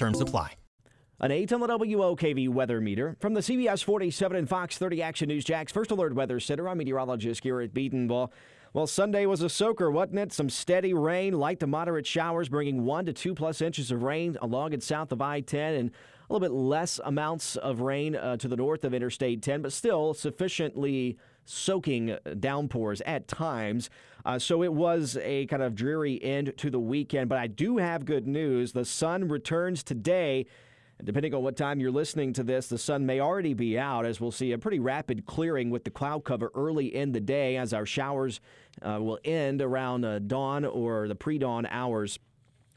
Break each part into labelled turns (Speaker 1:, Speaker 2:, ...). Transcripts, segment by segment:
Speaker 1: Terms apply.
Speaker 2: An 8 on the WOKV weather meter from the CBS 47 and Fox 30 Action News Jax First Alert Weather Center. I'm meteorologist Garrett Bedenbaugh. Well, Sunday was a soaker, wasn't it? Some steady rain, light to moderate showers, bringing one to two plus inches of rain along and south of I 10, and a little bit less amounts of rain uh, to the north of Interstate 10, but still sufficiently soaking downpours at times. Uh, so it was a kind of dreary end to the weekend, but I do have good news. The sun returns today. Depending on what time you're listening to this, the sun may already be out as we'll see a pretty rapid clearing with the cloud cover early in the day as our showers uh, will end around uh, dawn or the pre dawn hours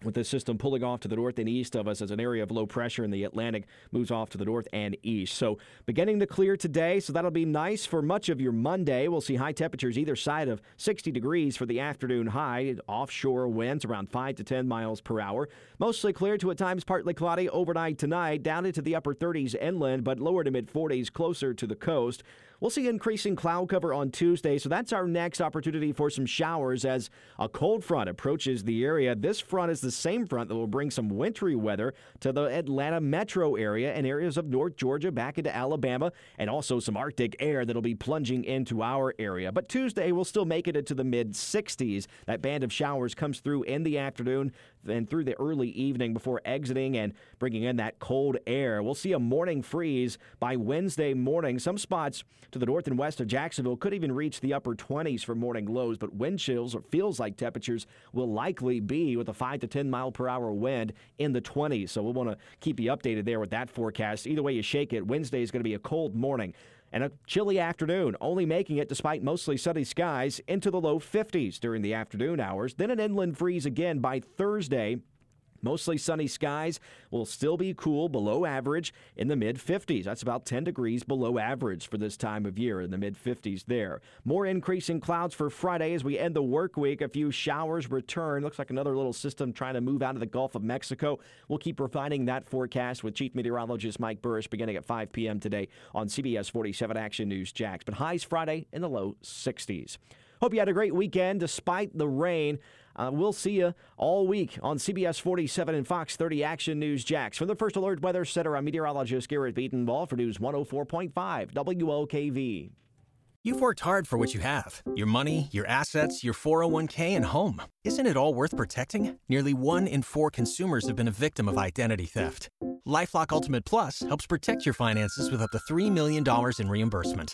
Speaker 2: with the system pulling off to the north and east of us as an area of low pressure in the Atlantic moves off to the north and east. So beginning to clear today, so that'll be nice for much of your Monday. We'll see high temperatures either side of 60 degrees for the afternoon high. Offshore winds around 5 to 10 miles per hour. Mostly clear to at times partly cloudy overnight tonight, down into the upper 30s inland, but lower to mid 40s closer to the coast. We'll see increasing cloud cover on Tuesday, so that's our next opportunity for some showers as a cold front approaches the area. This front is the same front that will bring some wintry weather to the Atlanta metro area and areas of North Georgia back into Alabama, and also some Arctic air that'll be plunging into our area. But Tuesday we'll still make it into the mid 60s. That band of showers comes through in the afternoon and through the early evening before exiting and bringing in that cold air. We'll see a morning freeze by Wednesday morning. Some spots to the north and west of Jacksonville could even reach the upper 20s for morning lows, but wind chills or feels like temperatures will likely be with a 5 to 10 mile per hour wind in the 20s. So we'll want to keep you updated there with that forecast. Either way you shake it, Wednesday is going to be a cold morning and a chilly afternoon, only making it despite mostly sunny skies into the low 50s during the afternoon hours. Then an inland freeze again by Thursday. Mostly sunny skies will still be cool below average in the mid 50s. That's about 10 degrees below average for this time of year in the mid 50s there. More increasing clouds for Friday as we end the work week. A few showers return. Looks like another little system trying to move out of the Gulf of Mexico. We'll keep refining that forecast with Chief Meteorologist Mike Buresh beginning at 5 p.m. today on CBS 47 Action News Jax. But highs Friday in the low 60s. Hope you had a great weekend despite the rain. Uh, we'll see you all week on CBS 47 and Fox 30 Action News Jax. From the First Alert Weather Center, I'm meteorologist Garrett Bedenbaugh for News 104.5 WOKV.
Speaker 1: You've worked hard for what you have your money, your assets, your 401k, and home. Isn't it all worth protecting? Nearly one in four consumers have been a victim of identity theft. Lifelock Ultimate Plus helps protect your finances with up to $3 million in reimbursement.